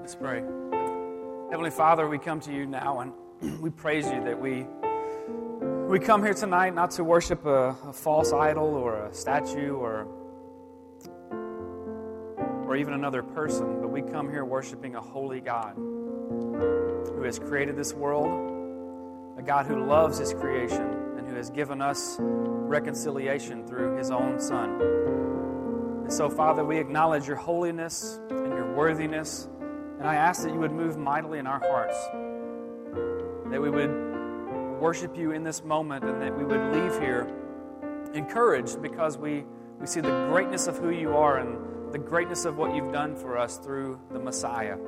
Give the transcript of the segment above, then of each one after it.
Let's pray. Heavenly Father, we come to you now and we praise you that we we come here tonight not to worship a, a false idol or a statue or or even another person, but we come here worshiping a holy God who has created this world, a God who loves his creation and who has given us reconciliation through his own Son. And so, Father, we acknowledge your holiness and your worthiness, and I ask that you would move mightily in our hearts, that we would worship you in this moment, and that we would leave here encouraged because we, we see the greatness of who you are and the greatness of what you've done for us through the Messiah.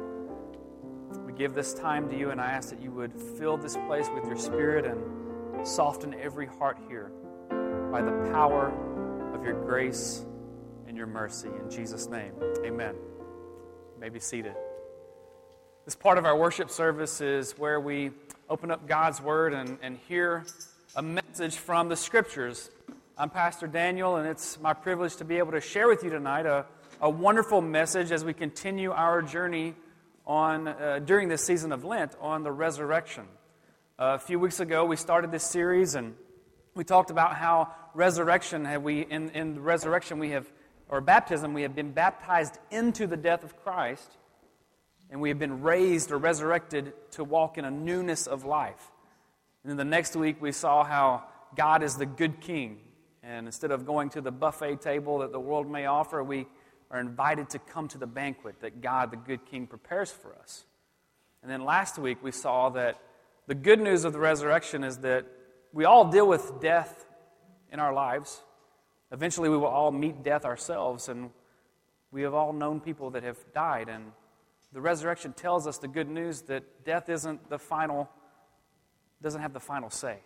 We give this time to you, and I ask that you would fill this place with your spirit and soften every heart here by the power of your grace and your mercy. In Jesus' name, amen. You may be seated. This part of our worship service is where we open up God's Word and, and hear a message from the Scriptures. I'm Pastor Daniel, and it's my privilege to be able to share with you tonight a a wonderful message as we continue our journey on uh, during this season of Lent on the resurrection. Uh, a few weeks ago, we started this series and we talked about how resurrection have we in, in resurrection we have or baptism we have been baptized into the death of Christ and we have been raised or resurrected to walk in a newness of life. And then the next week we saw how God is the good king and instead of going to the buffet table that the world may offer, we are invited to come to the banquet that God, the good King, prepares for us. And then last week we saw that the good news of the resurrection is that we all deal with death in our lives. Eventually we will all meet death ourselves, and we have all known people that have died. And the resurrection tells us the good news that death isn't the final, doesn't have the final say.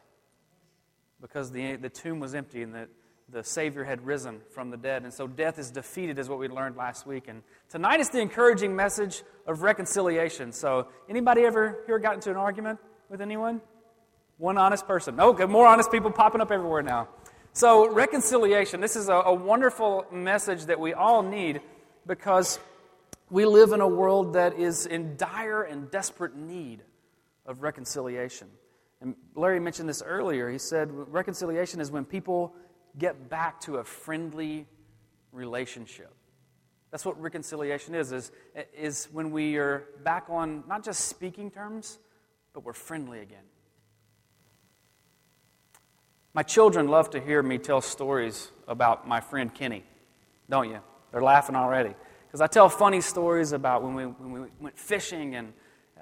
Because the, the tomb was empty and that the Savior had risen from the dead. And so death is defeated, is what we learned last week. And tonight is the encouraging message of reconciliation. So, anybody ever here got into an argument with anyone? One honest person. Oh, okay, more honest people popping up everywhere now. So, reconciliation, this is a, a wonderful message that we all need because we live in a world that is in dire and desperate need of reconciliation. And Larry mentioned this earlier. He said reconciliation is when people get back to a friendly relationship. That's what reconciliation is, is, is when we are back on not just speaking terms, but we're friendly again. My children love to hear me tell stories about my friend Kenny, don't you? They're laughing already. Because I tell funny stories about when we, when we went fishing, and,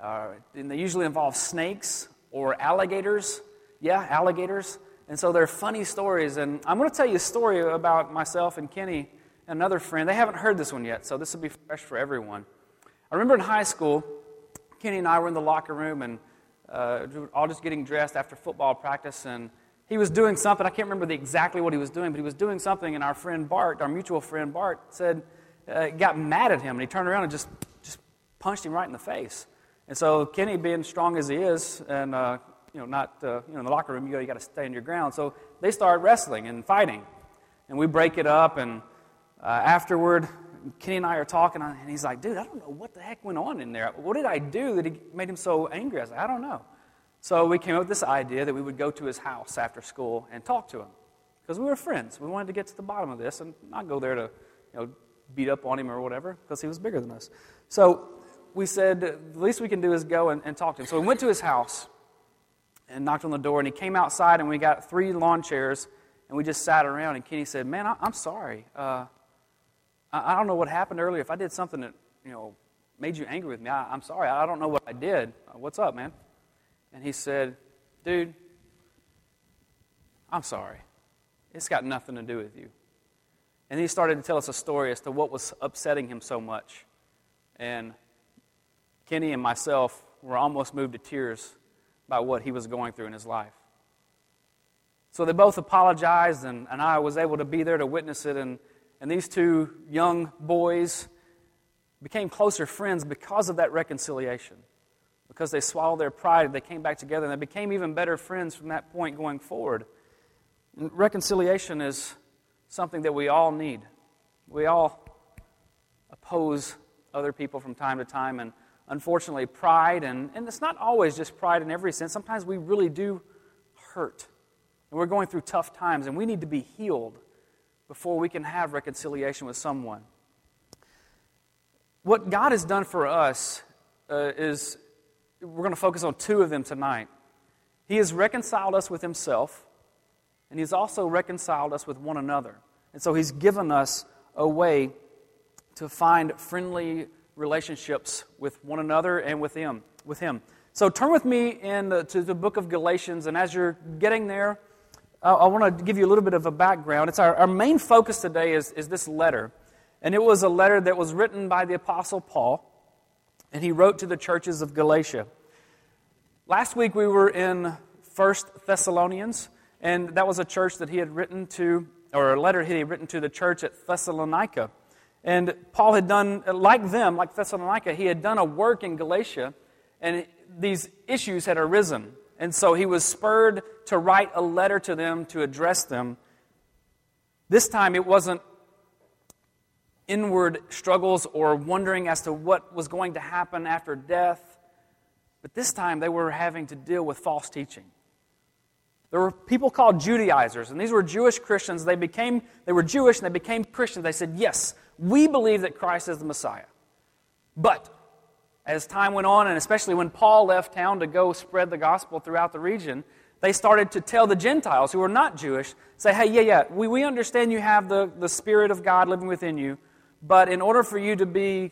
uh, and they usually involve snakes or alligators. Yeah, alligators. And so they're funny stories. And I'm going to tell you a story about myself and Kenny, and another friend. They haven't heard this one yet, so this will be fresh for everyone. I remember in high school, Kenny and I were in the locker room and uh, all just getting dressed after football practice. And he was doing something. I can't remember the, exactly what he was doing, but he was doing something. And our friend Bart, our mutual friend Bart, said, uh, got mad at him. And he turned around and just, just punched him right in the face. And so Kenny, being strong as he is, and uh, you know, not, uh, you know, in the locker room, you, go, you got to stay on your ground. So they start wrestling and fighting. And we break it up. And uh, afterward, Kenny and I are talking, and he's like, dude, I don't know what the heck went on in there. What did I do that he made him so angry? I was like, I don't know. So we came up with this idea that we would go to his house after school and talk to him. Because we were friends. We wanted to get to the bottom of this and not go there to, you know, beat up on him or whatever, because he was bigger than us. So we said, the least we can do is go and, and talk to him. So we went to his house and knocked on the door. And he came outside, and we got three lawn chairs, and we just sat around. And Kenny said, "Man, I, am sorry. Uh, I, I, don't know what happened earlier. If I did something that you know made you angry with me, I, am sorry. I don't know what I did. Uh, what's up, man?" And he said, "Dude, I'm sorry. It's got nothing to do with you." And he started to tell us a story as to what was upsetting him so much. And Kenny and myself were almost moved to tears by what he was going through in his life. So they both apologized, and, and I was able to be there to witness it. And, and these two young boys became closer friends because of that reconciliation. Because they swallowed their pride, they came back together, and they became even better friends from that point going forward. And reconciliation is something that we all need. We all oppose other people from time to time, and unfortunately, pride, and, and it's not always just pride in every sense. Sometimes we really do hurt. And we're going through tough times, and we need to be healed before we can have reconciliation with someone. What God has done for us uh, is we're going to focus on two of them tonight. He has reconciled us with Himself, and He's also reconciled us with one another. And so He's given us a way to find friendly relationships with one another and with Him. With him. So turn with me in the, to the book of Galatians, and as you're getting there, uh, I want to give you a little bit of a background. It's our, our main focus today is, is this letter. And it was a letter that was written by the Apostle Paul, and he wrote to the churches of Galatia. Last week we were in First Thessalonians, and that was a church that he had written to, or a letter he had written to the church at Thessalonica. And Paul had done, like them, like Thessalonica, he had done a work in Galatia, and these issues had arisen. And so he was spurred to write a letter to them to address them. This time it wasn't inward struggles or wondering as to what was going to happen after death, but this time they were having to deal with false teaching. There were people called Judaizers, and these were Jewish Christians. They became they were Jewish and they became Christians. They said, "Yes, we believe that Christ is the Messiah." But as time went on, and especially when Paul left town to go spread the gospel throughout the region, they started to tell the Gentiles who were not Jewish, say, hey, yeah, yeah, we, we understand you have the, the Spirit of God living within you, but in order for you to be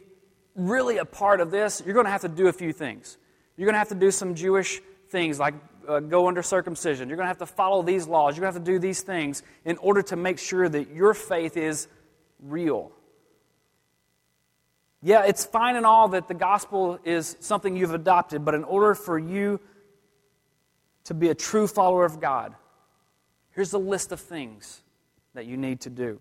really a part of this, you're going to have to do a few things. You're going to have to do some Jewish things like uh, go under circumcision. You're going to have to follow these laws. You're going to have to do these things in order to make sure that your faith is real. Yeah, it's fine and all that the gospel is something you've adopted, but in order for you to be a true follower of God, here's a list of things that you need to do.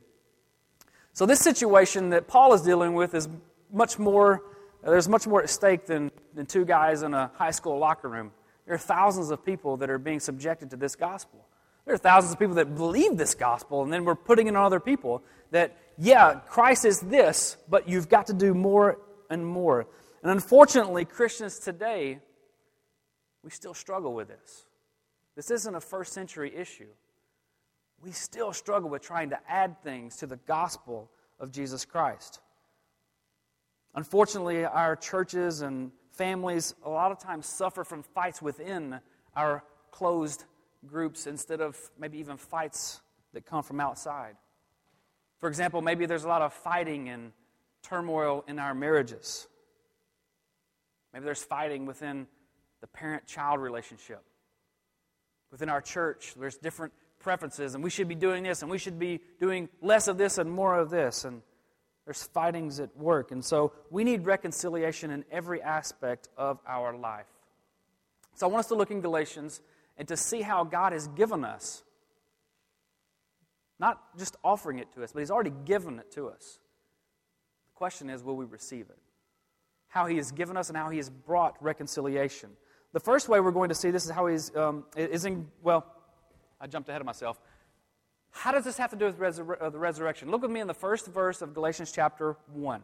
So, this situation that Paul is dealing with is much more, there's much more at stake than, than two guys in a high school locker room. There are thousands of people that are being subjected to this gospel. There are thousands of people that believe this gospel, and then we're putting it on other people that yeah, Christ is this, but you've got to do more and more. And unfortunately, Christians today, we still struggle with this. This isn't a first century issue. We still struggle with trying to add things to the gospel of Jesus Christ. Unfortunately, our churches and families a lot of times suffer from fights within our closed groups instead of maybe even fights that come from outside. For example, maybe there's a lot of fighting and turmoil in our marriages. Maybe there's fighting within the parent child relationship. Within our church, there's different preferences, and we should be doing this, and we should be doing less of this and more of this. And there's fightings at work. And so we need reconciliation in every aspect of our life. So I want us to look in Galatians and to see how God has given us not just offering it to us, but He's already given it to us. The question is, will we receive it? How He has given us and how He has brought reconciliation. The first way we're going to see this is how He's, um, is in, well, I jumped ahead of myself. How does this have to do with uh, the resurrection? Look with me in the first verse of Galatians chapter 1.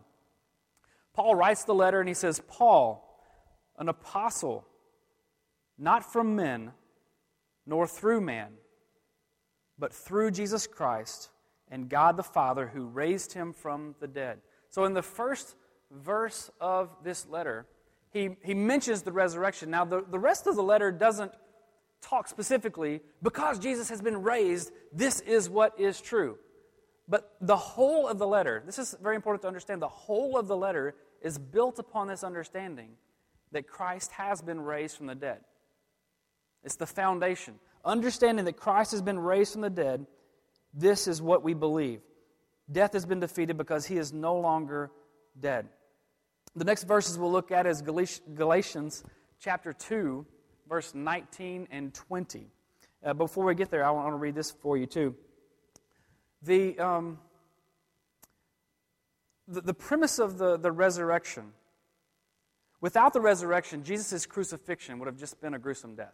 Paul writes the letter and he says, Paul, an apostle, not from men, nor through man but through Jesus Christ and God the Father who raised him from the dead. So, in the first verse of this letter, he, he mentions the resurrection. Now, the, the rest of the letter doesn't talk specifically because Jesus has been raised, this is what is true. But the whole of the letter, this is very important to understand, the whole of the letter is built upon this understanding that Christ has been raised from the dead. It's the foundation understanding that Christ has been raised from the dead, this is what we believe. Death has been defeated because he is no longer dead. The next verses we'll look at is Galatians chapter 2, verse 19 and 20. Uh, before we get there, I want to read this for you too. The, um, the, the premise of the, the resurrection, without the resurrection, Jesus' crucifixion would have just been a gruesome death.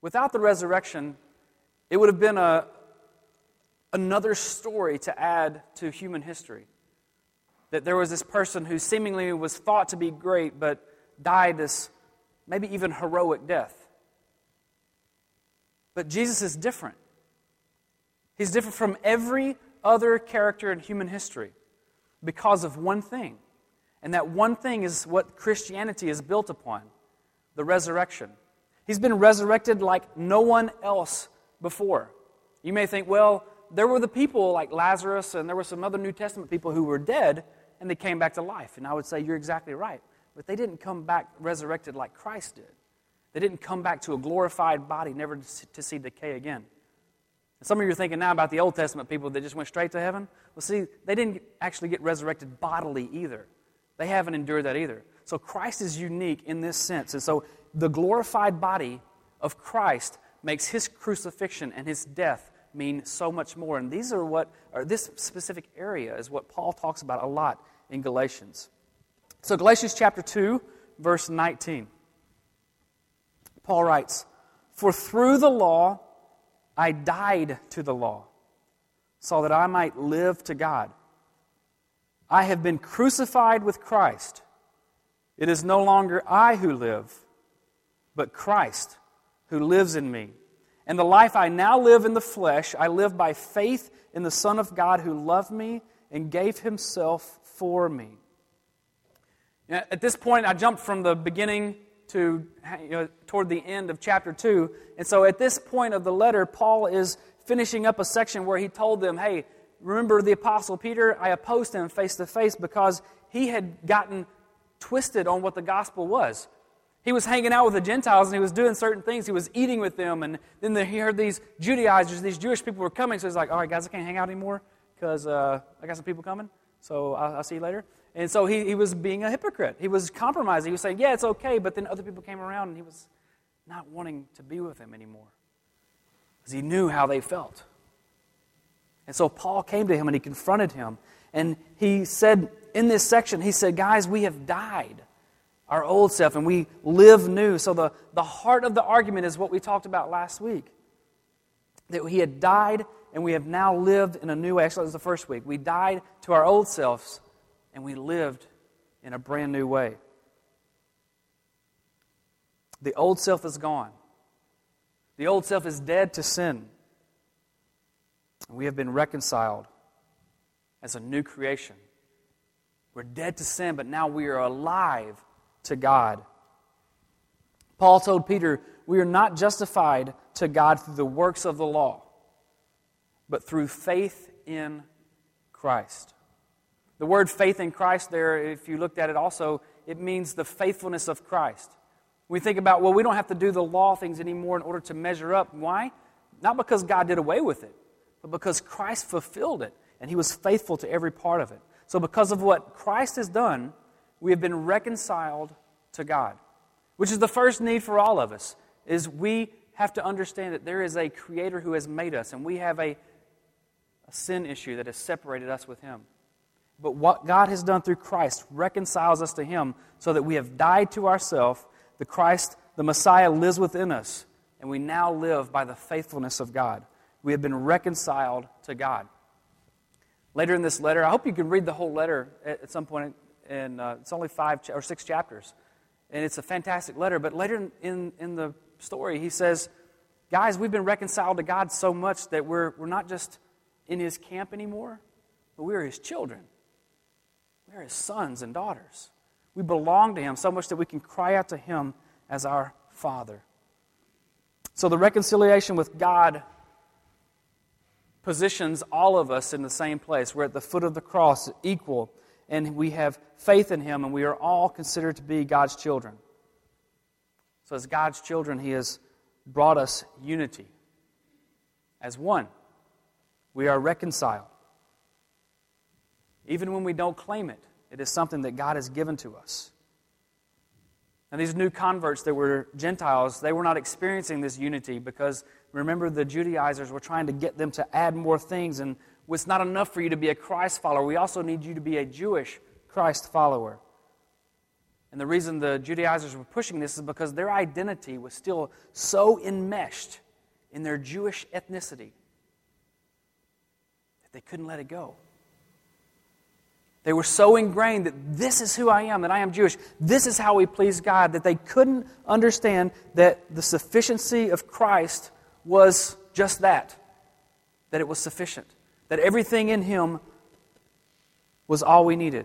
Without the resurrection, it would have been a, another story to add to human history. that there was this person who seemingly was thought to be great, but died this maybe even heroic death. But Jesus is different. He's different from every other character in human history because of one thing. And that one thing is what Christianity is built upon the resurrection. He's been resurrected like no one else before. You may think, well, there were the people like Lazarus and there were some other New Testament people who were dead and they came back to life. And I would say, you're exactly right. But they didn't come back resurrected like Christ did. They didn't come back to a glorified body, never to see decay again. Some of you are thinking now about the Old Testament people that just went straight to heaven. Well, see, they didn't actually get resurrected bodily either. They haven't endured that either. So Christ is unique in this sense. And so the glorified body of Christ makes his crucifixion and his death mean so much more. And these are what, or this specific area is what Paul talks about a lot in Galatians. So, Galatians chapter 2, verse 19. Paul writes, For through the law I died to the law, so that I might live to God. I have been crucified with Christ. It is no longer I who live, but Christ who lives in me. And the life I now live in the flesh, I live by faith in the Son of God who loved me and gave himself for me. At this point, I jumped from the beginning to you know, toward the end of chapter 2. And so at this point of the letter, Paul is finishing up a section where he told them, hey, remember the Apostle Peter? I opposed him face to face because he had gotten twisted on what the gospel was. He was hanging out with the Gentiles and he was doing certain things. He was eating with them. And then he heard these Judaizers, these Jewish people were coming. So he's like, all right, guys, I can't hang out anymore because uh, I got some people coming. So I'll, I'll see you later. And so he, he was being a hypocrite. He was compromising. He was saying, yeah, it's okay. But then other people came around and he was not wanting to be with them anymore because he knew how they felt. And so Paul came to him and he confronted him. And he said, in this section, he said, guys, we have died our old self and we live new. So, the, the heart of the argument is what we talked about last week that he had died and we have now lived in a new way. Actually, that was the first week. We died to our old selves and we lived in a brand new way. The old self is gone, the old self is dead to sin. We have been reconciled as a new creation. We're dead to sin, but now we are alive to God. Paul told Peter, We are not justified to God through the works of the law, but through faith in Christ. The word faith in Christ, there, if you looked at it also, it means the faithfulness of Christ. We think about, well, we don't have to do the law things anymore in order to measure up. Why? Not because God did away with it, but because Christ fulfilled it and he was faithful to every part of it. So, because of what Christ has done, we have been reconciled to God, which is the first need for all of us, is we have to understand that there is a creator who has made us, and we have a, a sin issue that has separated us with him. But what God has done through Christ reconciles us to him so that we have died to ourselves. The Christ, the Messiah, lives within us, and we now live by the faithfulness of God. We have been reconciled to God. Later in this letter, I hope you can read the whole letter at, some point and uh, it's only five or six chapters. And it's a fantastic letter. But later in, in, in the story, he says, Guys, we've been reconciled to God so much that we're, we're not just in his camp anymore, but we are his children. We are his sons and daughters. We belong to him so much that we can cry out to him as our Father. So the reconciliation with God positions all of us in the same place. We're at the foot of the cross, equal and we have faith in Him, and we are all considered to be God's children. So, as God's children, He has brought us unity. As one, we are reconciled. Even when we don't claim it, it is something that God has given to us. And these new converts that were Gentiles, they were not experiencing this unity because remember, the Judaizers were trying to get them to add more things and it's not enough for you to be a Christ follower. We also need you to be a Jewish Christ follower. And the reason the Judaizers were pushing this is because their identity was still so enmeshed in their Jewish ethnicity that they couldn't let it go. They were so ingrained that this is who I am, that I am Jewish. This is how we please God, that they couldn't understand that the sufficiency of Christ was just that, that it was sufficient, that everything in Him was all we needed.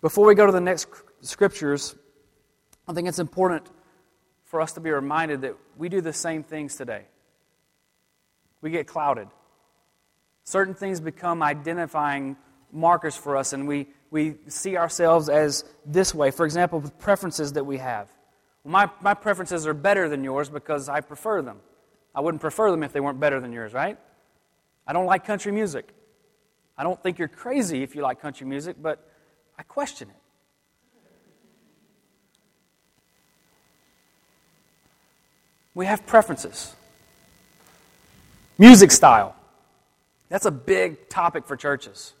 Before we go to the next scriptures, I think it's important for us to be reminded that we do the same things today. We get clouded. Certain things become identifying markers for us, and we, we see ourselves as this way. For example, with preferences that we have. My, my preferences are better than yours because I prefer them. I wouldn't prefer them if they weren't better than yours, right? I don't like country music. I don't think you're crazy if you like country music, but I question it. We have preferences. Music style. That's a big topic for churches.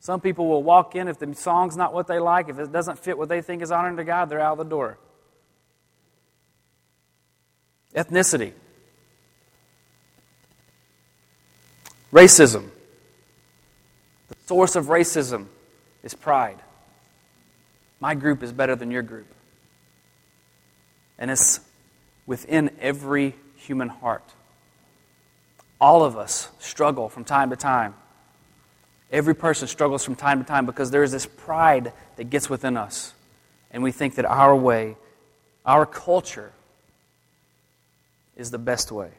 Some people will walk in if the song's not what they like, if it doesn't fit what they think is honoring to God, they're out of the door. Ethnicity. Racism. The source of racism is pride. My group is better than your group. And it's within every human heart. All of us struggle from time to time. Every person struggles from time to time because there is this pride that gets within us. And we think that our way, our culture, is the best way.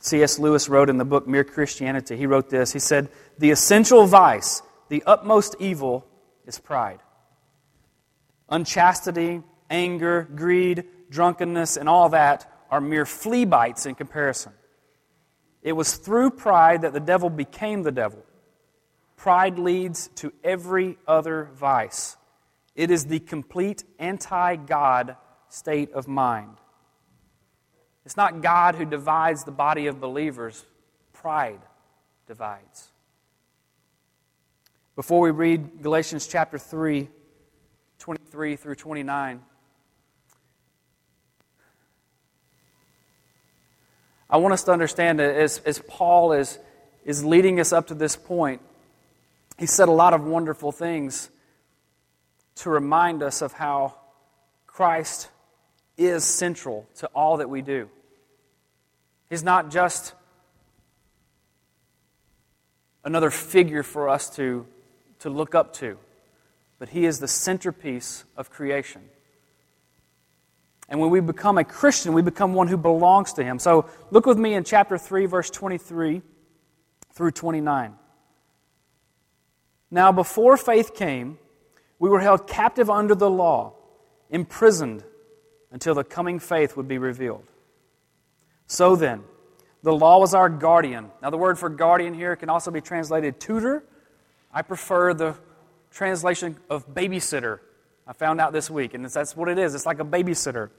C.S. Lewis wrote in the book Mere Christianity, he wrote this. He said, The essential vice, the utmost evil, is pride. Unchastity, anger, greed, drunkenness, and all that are mere flea bites in comparison. It was through pride that the devil became the devil. Pride leads to every other vice. It is the complete anti God state of mind. It's not God who divides the body of believers, pride divides. Before we read Galatians chapter 3, 23 through 29, I want us to understand that as, as Paul is, is leading us up to this point, he said a lot of wonderful things to remind us of how Christ is central to all that we do. He's not just another figure for us to, to look up to, but He is the centerpiece of creation. And when we become a Christian, we become one who belongs to Him. So look with me in chapter 3, verse 23 through 29. Now, before faith came, we were held captive under the law, imprisoned until the coming faith would be revealed. So then, the law was our guardian. Now, the word for guardian here can also be translated tutor. I prefer the translation of babysitter I found out this week, and that's what it is. It's like a babysitter.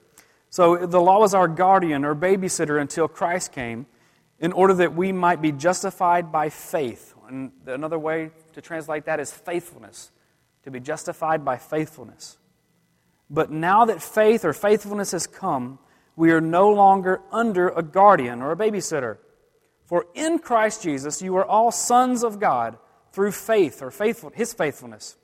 So the law was our guardian or babysitter until Christ came, in order that we might be justified by faith. And another way to translate that is faithfulness, to be justified by faithfulness. But now that faith or faithfulness has come, we are no longer under a guardian or a babysitter. For in Christ Jesus, you are all sons of God through faith or faithful, his faithfulness.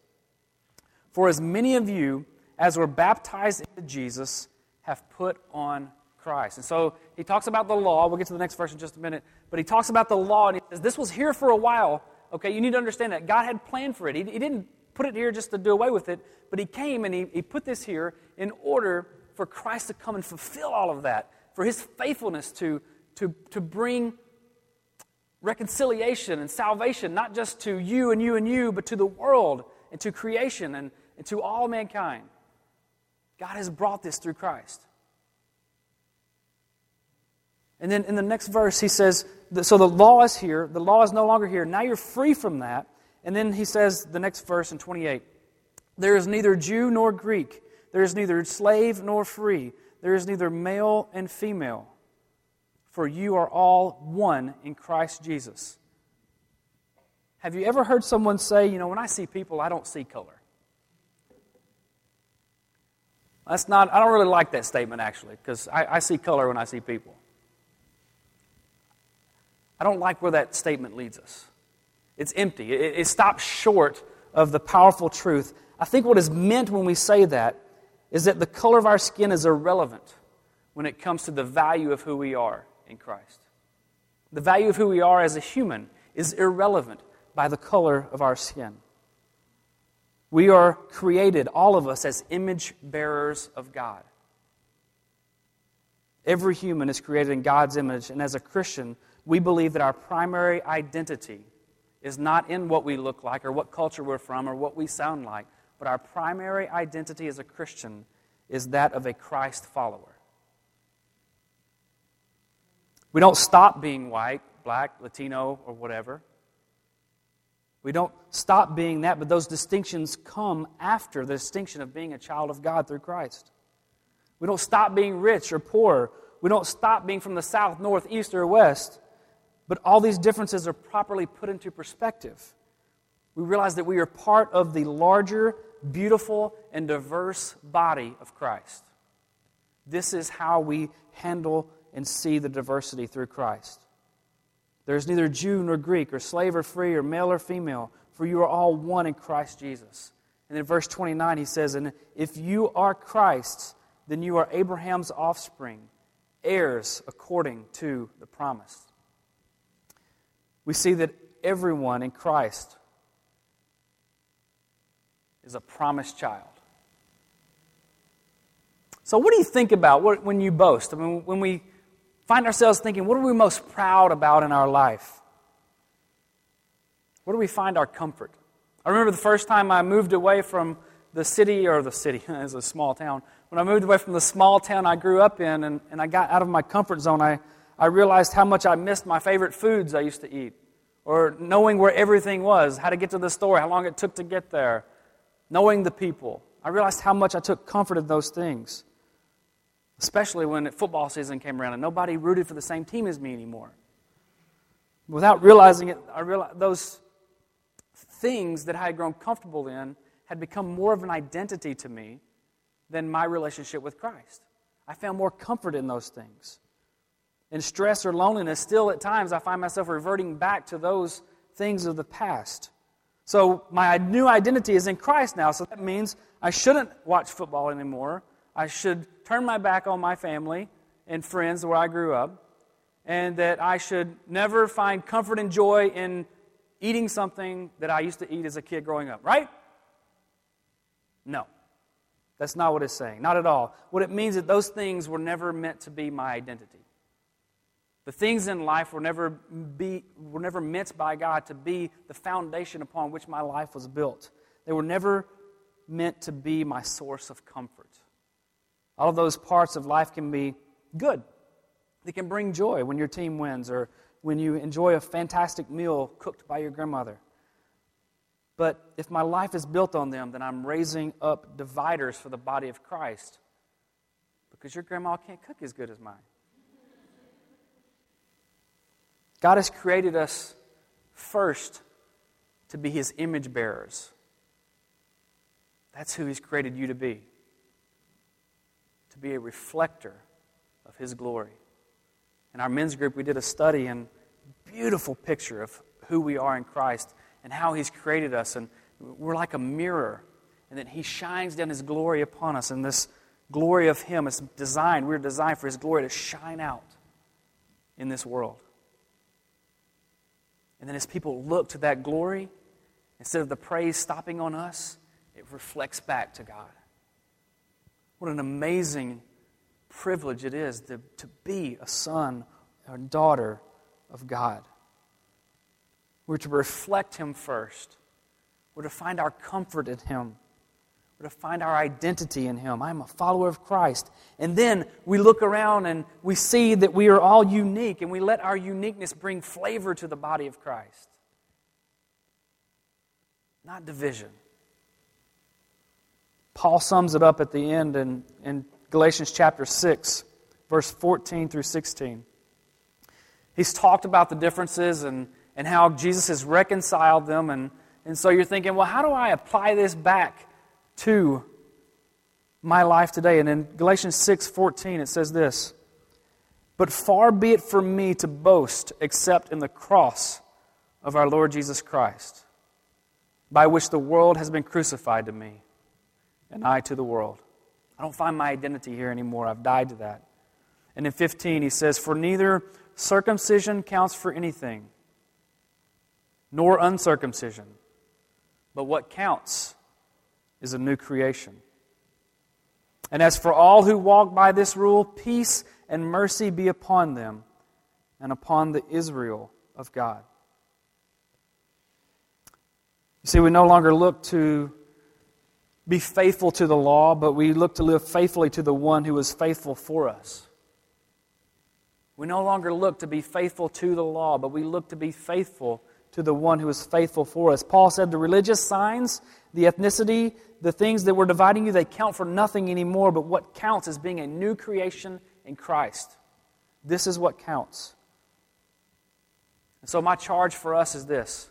For as many of you as were baptized into Jesus have put on Christ. And so he talks about the law. We'll get to the next verse in just a minute. But he talks about the law, and he says, This was here for a while. Okay, you need to understand that. God had planned for it. He, he didn't put it here just to do away with it, but he came and he, he put this here in order for Christ to come and fulfill all of that, for his faithfulness to, to, to bring reconciliation and salvation, not just to you and you and you, but to the world and to creation and, and to all mankind. God has brought this through Christ. And then in the next verse, he says, So the law is here. The law is no longer here. Now you're free from that. And then he says, the next verse in 28 There is neither Jew nor Greek, there is neither slave nor free, there is neither male and female, for you are all one in Christ Jesus. Have you ever heard someone say, You know, when I see people, I don't see color? That's not, I don't really like that statement actually, because I, I see color when I see people. I don't like where that statement leads us. It's empty. It, it stops short of the powerful truth. I think what is meant when we say that is that the color of our skin is irrelevant when it comes to the value of who we are in Christ. The value of who we are as a human is irrelevant by the color of our skin. We are created, all of us, as image bearers of God. Every human is created in God's image, and as a Christian, we believe that our primary identity is not in what we look like or what culture we're from or what we sound like, but our primary identity as a Christian is that of a Christ follower. We don't stop being white, black, Latino, or whatever. We don't stop being that, but those distinctions come after the distinction of being a child of God through Christ. We don't stop being rich or poor. We don't stop being from the south, north, east, or west. But all these differences are properly put into perspective. We realize that we are part of the larger, beautiful, and diverse body of Christ. This is how we handle and see the diversity through Christ. There is neither Jew nor Greek, or slave or free, or male or female, for you are all one in Christ Jesus. And in verse 29, he says, And if you are Christ's, then you are Abraham's offspring, heirs according to the promise. We see that everyone in Christ is a promised child. So, what do you think about when you boast? I mean, when we find ourselves thinking, what are we most proud about in our life? Where do we find our comfort? I remember the first time I moved away from the city, or the city is a small town. When I moved away from the small town I grew up in and, and I got out of my comfort zone, I, I realized how much I missed my favorite foods I used to eat, or knowing where everything was, how to get to the store, how long it took to get there, knowing the people. I realized how much I took comfort in those things especially when football season came around and nobody rooted for the same team as me anymore. Without realizing it, I realized those things that I had grown comfortable in had become more of an identity to me than my relationship with Christ. I found more comfort in those things. In stress or loneliness, still at times I find myself reverting back to those things of the past. So my new identity is in Christ now, so that means I shouldn't watch football anymore. I should turn my back on my family and friends where I grew up, and that I should never find comfort and joy in eating something that I used to eat as a kid growing up, right? No. That's not what it's saying. Not at all. What it means is that those things were never meant to be my identity. The things in life were never, be, were never meant by God to be the foundation upon which my life was built. They were never meant to be my source of comfort. All of those parts of life can be good. They can bring joy when your team wins or when you enjoy a fantastic meal cooked by your grandmother. But if my life is built on them, then I'm raising up dividers for the body of Christ because your grandma can't cook as good as mine. God has created us first to be his image bearers. That's who he's created you to be be a reflector of His glory. In our men's group, we did a study and beautiful picture of who we are in Christ and how He's created us. And we're like a mirror, and that He shines down His glory upon us. And this glory of Him is designed, we're designed for His glory to shine out in this world. And then as people look to that glory, instead of the praise stopping on us, it reflects back to God. What an amazing privilege it is to, to be a son or daughter of God. We're to reflect Him first. We're to find our comfort in Him. We're to find our identity in Him. I'm a follower of Christ. And then we look around and we see that we are all unique, and we let our uniqueness bring flavor to the body of Christ, not division. Paul sums it up at the end in, in Galatians chapter 6, verse 14 through 16. He's talked about the differences and, and how Jesus has reconciled them. And, and so you're thinking, well, how do I apply this back to my life today? And in Galatians 6 14, it says this But far be it from me to boast except in the cross of our Lord Jesus Christ, by which the world has been crucified to me, and I to the world. I don't find my identity here anymore. I've died to that. And in 15, he says, For neither circumcision counts for anything, nor uncircumcision, but what counts is a new creation. And as for all who walk by this rule, peace and mercy be upon them and upon the Israel of God. You see, we no longer look to be faithful to the law, but we look to live faithfully to the one who is faithful for us. We no longer look to be faithful to the law, but we look to be faithful to the one who is faithful for us. Paul said the religious signs, the ethnicity, the things that were dividing you, they count for nothing anymore, but what counts is being a new creation in Christ. This is what counts. And so, my charge for us is this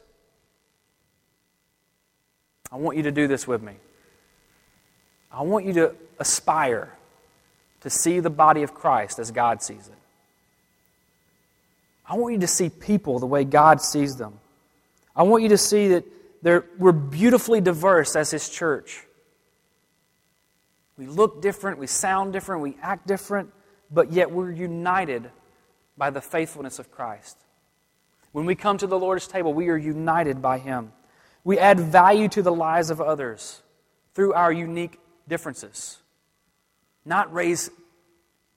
I want you to do this with me. I want you to aspire to see the body of Christ as God sees it. I want you to see people the way God sees them. I want you to see that we're beautifully diverse as His church. We look different, we sound different, we act different, but yet we're united by the faithfulness of Christ. When we come to the Lord's table, we are united by Him. We add value to the lives of others through our unique differences, not raise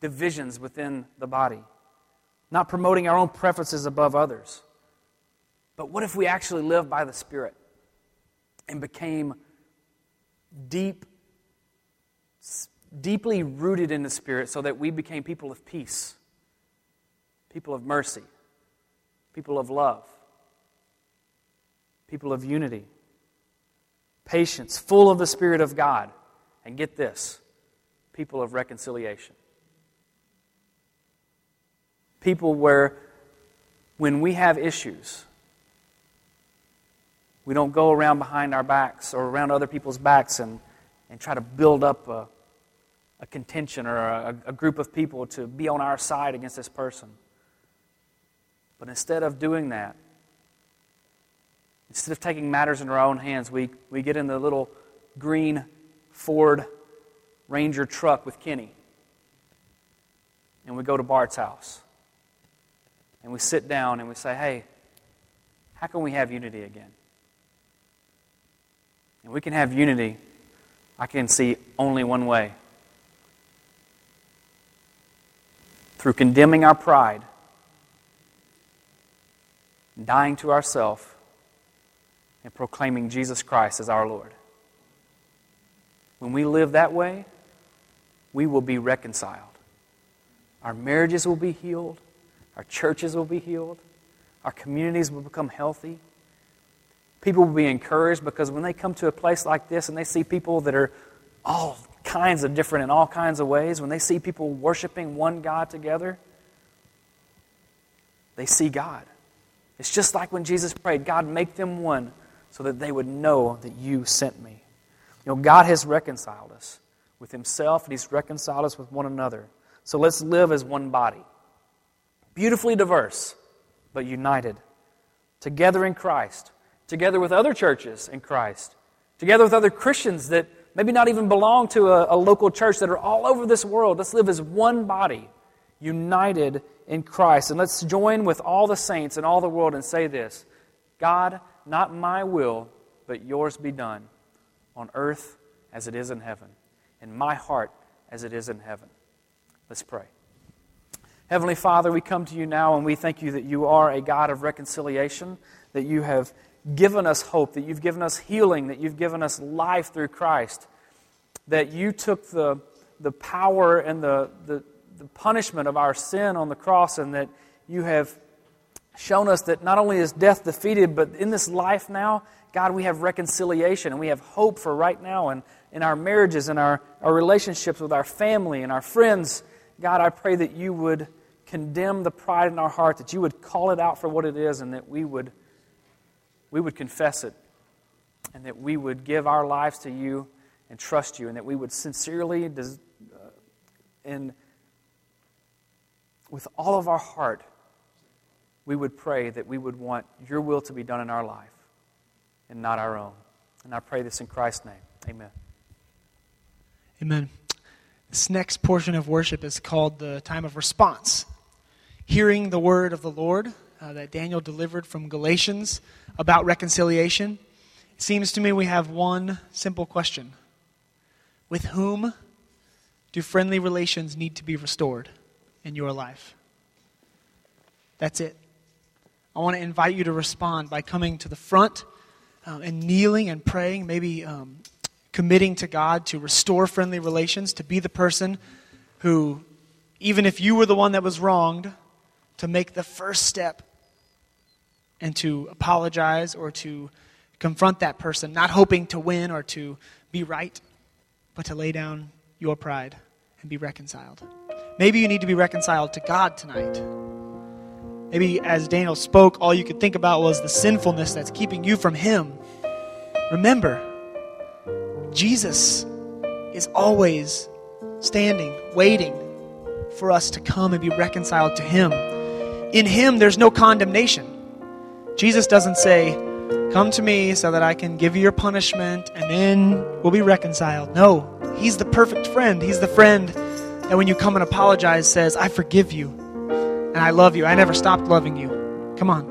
divisions within the body, not promoting our own preferences above others. But what if we actually lived by the Spirit and became deep, deeply rooted in the Spirit so that we became people of peace, people of mercy, people of love, people of unity, patience, full of the Spirit of God. And get this people of reconciliation. People where, when we have issues, we don't go around behind our backs or around other people's backs and, and try to build up a, a contention or a, a group of people to be on our side against this person. But instead of doing that, instead of taking matters in our own hands, we, we get in the little green Ford Ranger truck with Kenny and we go to Bart's house and we sit down and we say, hey, how can we have unity again? And we can have unity, I can see only one way through condemning our pride dying to ourselves, and proclaiming Jesus Christ as our Lord. When we live that way, we will be reconciled. Our marriages will be healed. Our churches will be healed. Our communities will become healthy. People will be encouraged because when they come to a place like this and they see people that are all kinds of different in all kinds of ways, when they see people worshiping one God together, they see God. It's just like when Jesus prayed, God, make them one so that they would know that you sent me. You know, God has reconciled us with Himself, and He's reconciled us with one another. So let's live as one body. Beautifully diverse, but united. Together in Christ. Together with other churches in Christ. Together with other Christians that maybe not even belong to a, a local church that are all over this world. Let's live as one body, united in Christ. And let's join with all the saints in all the world and say this God, not my will, but yours be done, on earth as it is in heaven, in my heart as it is in heaven. Let's pray. Heavenly Father, we come to you now and we thank you that you are a God of reconciliation, that you have given us hope, that you've given us healing, that you've given us life through Christ, that you took the, the power and the, the, the punishment of our sin on the cross, and that you have shown us that not only is death defeated, but in this life now, God, we have reconciliation and we have hope for right now and in our marriages and our, our relationships with our family and our friends. God, I pray that you would condemn the pride in our heart, that you would call it out for what it is, and that we would, we would confess it, and that we would give our lives to you and trust you, and that we would sincerely uh, and with all of our heart we would pray that we would want your will to be done in our life and not our own. And I pray this in Christ's name. Amen. Amen. This next portion of worship is called the time of response. Hearing the word of the Lord uh, that Daniel delivered from Galatians about reconciliation. It seems to me we have one simple question With whom do friendly relations need to be restored in your life? That's it. I want to invite you to respond by coming to the front um, and kneeling and praying, maybe um, committing to God to restore friendly relations, to be the person who, even if you were the one that was wronged, to make the first step and to apologize or to confront that person, not hoping to win or to be right, but to lay down your pride and be reconciled. Maybe you need to be reconciled to God tonight. Maybe as Daniel spoke, all you could think about was the sinfulness that's keeping you from Him. Remember, Jesus is always standing, waiting for us to come and be reconciled to Him. In Him, there's no condemnation. Jesus doesn't say, Come to me so that I can give you your punishment and then we'll be reconciled. No, He's the perfect friend. He's the friend that when you come and apologize says, I forgive you and I love you. I never stopped loving you. Come on.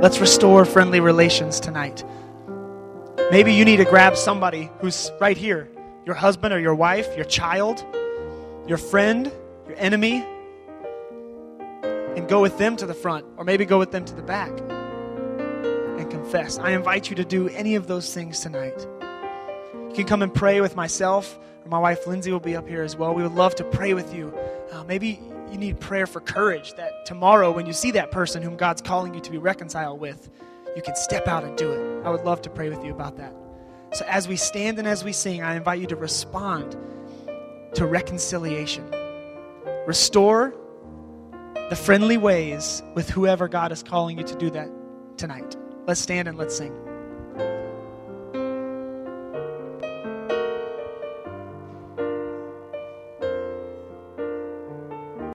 Let's restore friendly relations tonight. Maybe you need to grab somebody who's right here your husband or your wife, your child, your friend, your enemy and go with them to the front, or maybe go with them to the back and confess. I invite you to do any of those things tonight. You can come and pray with myself, my wife Lindsay will be up here as well. We would love to pray with you. Uh, maybe you need prayer for courage that tomorrow, when you see that person whom God's calling you to be reconciled with, you can step out and do it. I would love to pray with you about that. So, as we stand and as we sing, I invite you to respond to reconciliation. Restore the friendly ways with whoever God is calling you to do that tonight. Let's stand and let's sing.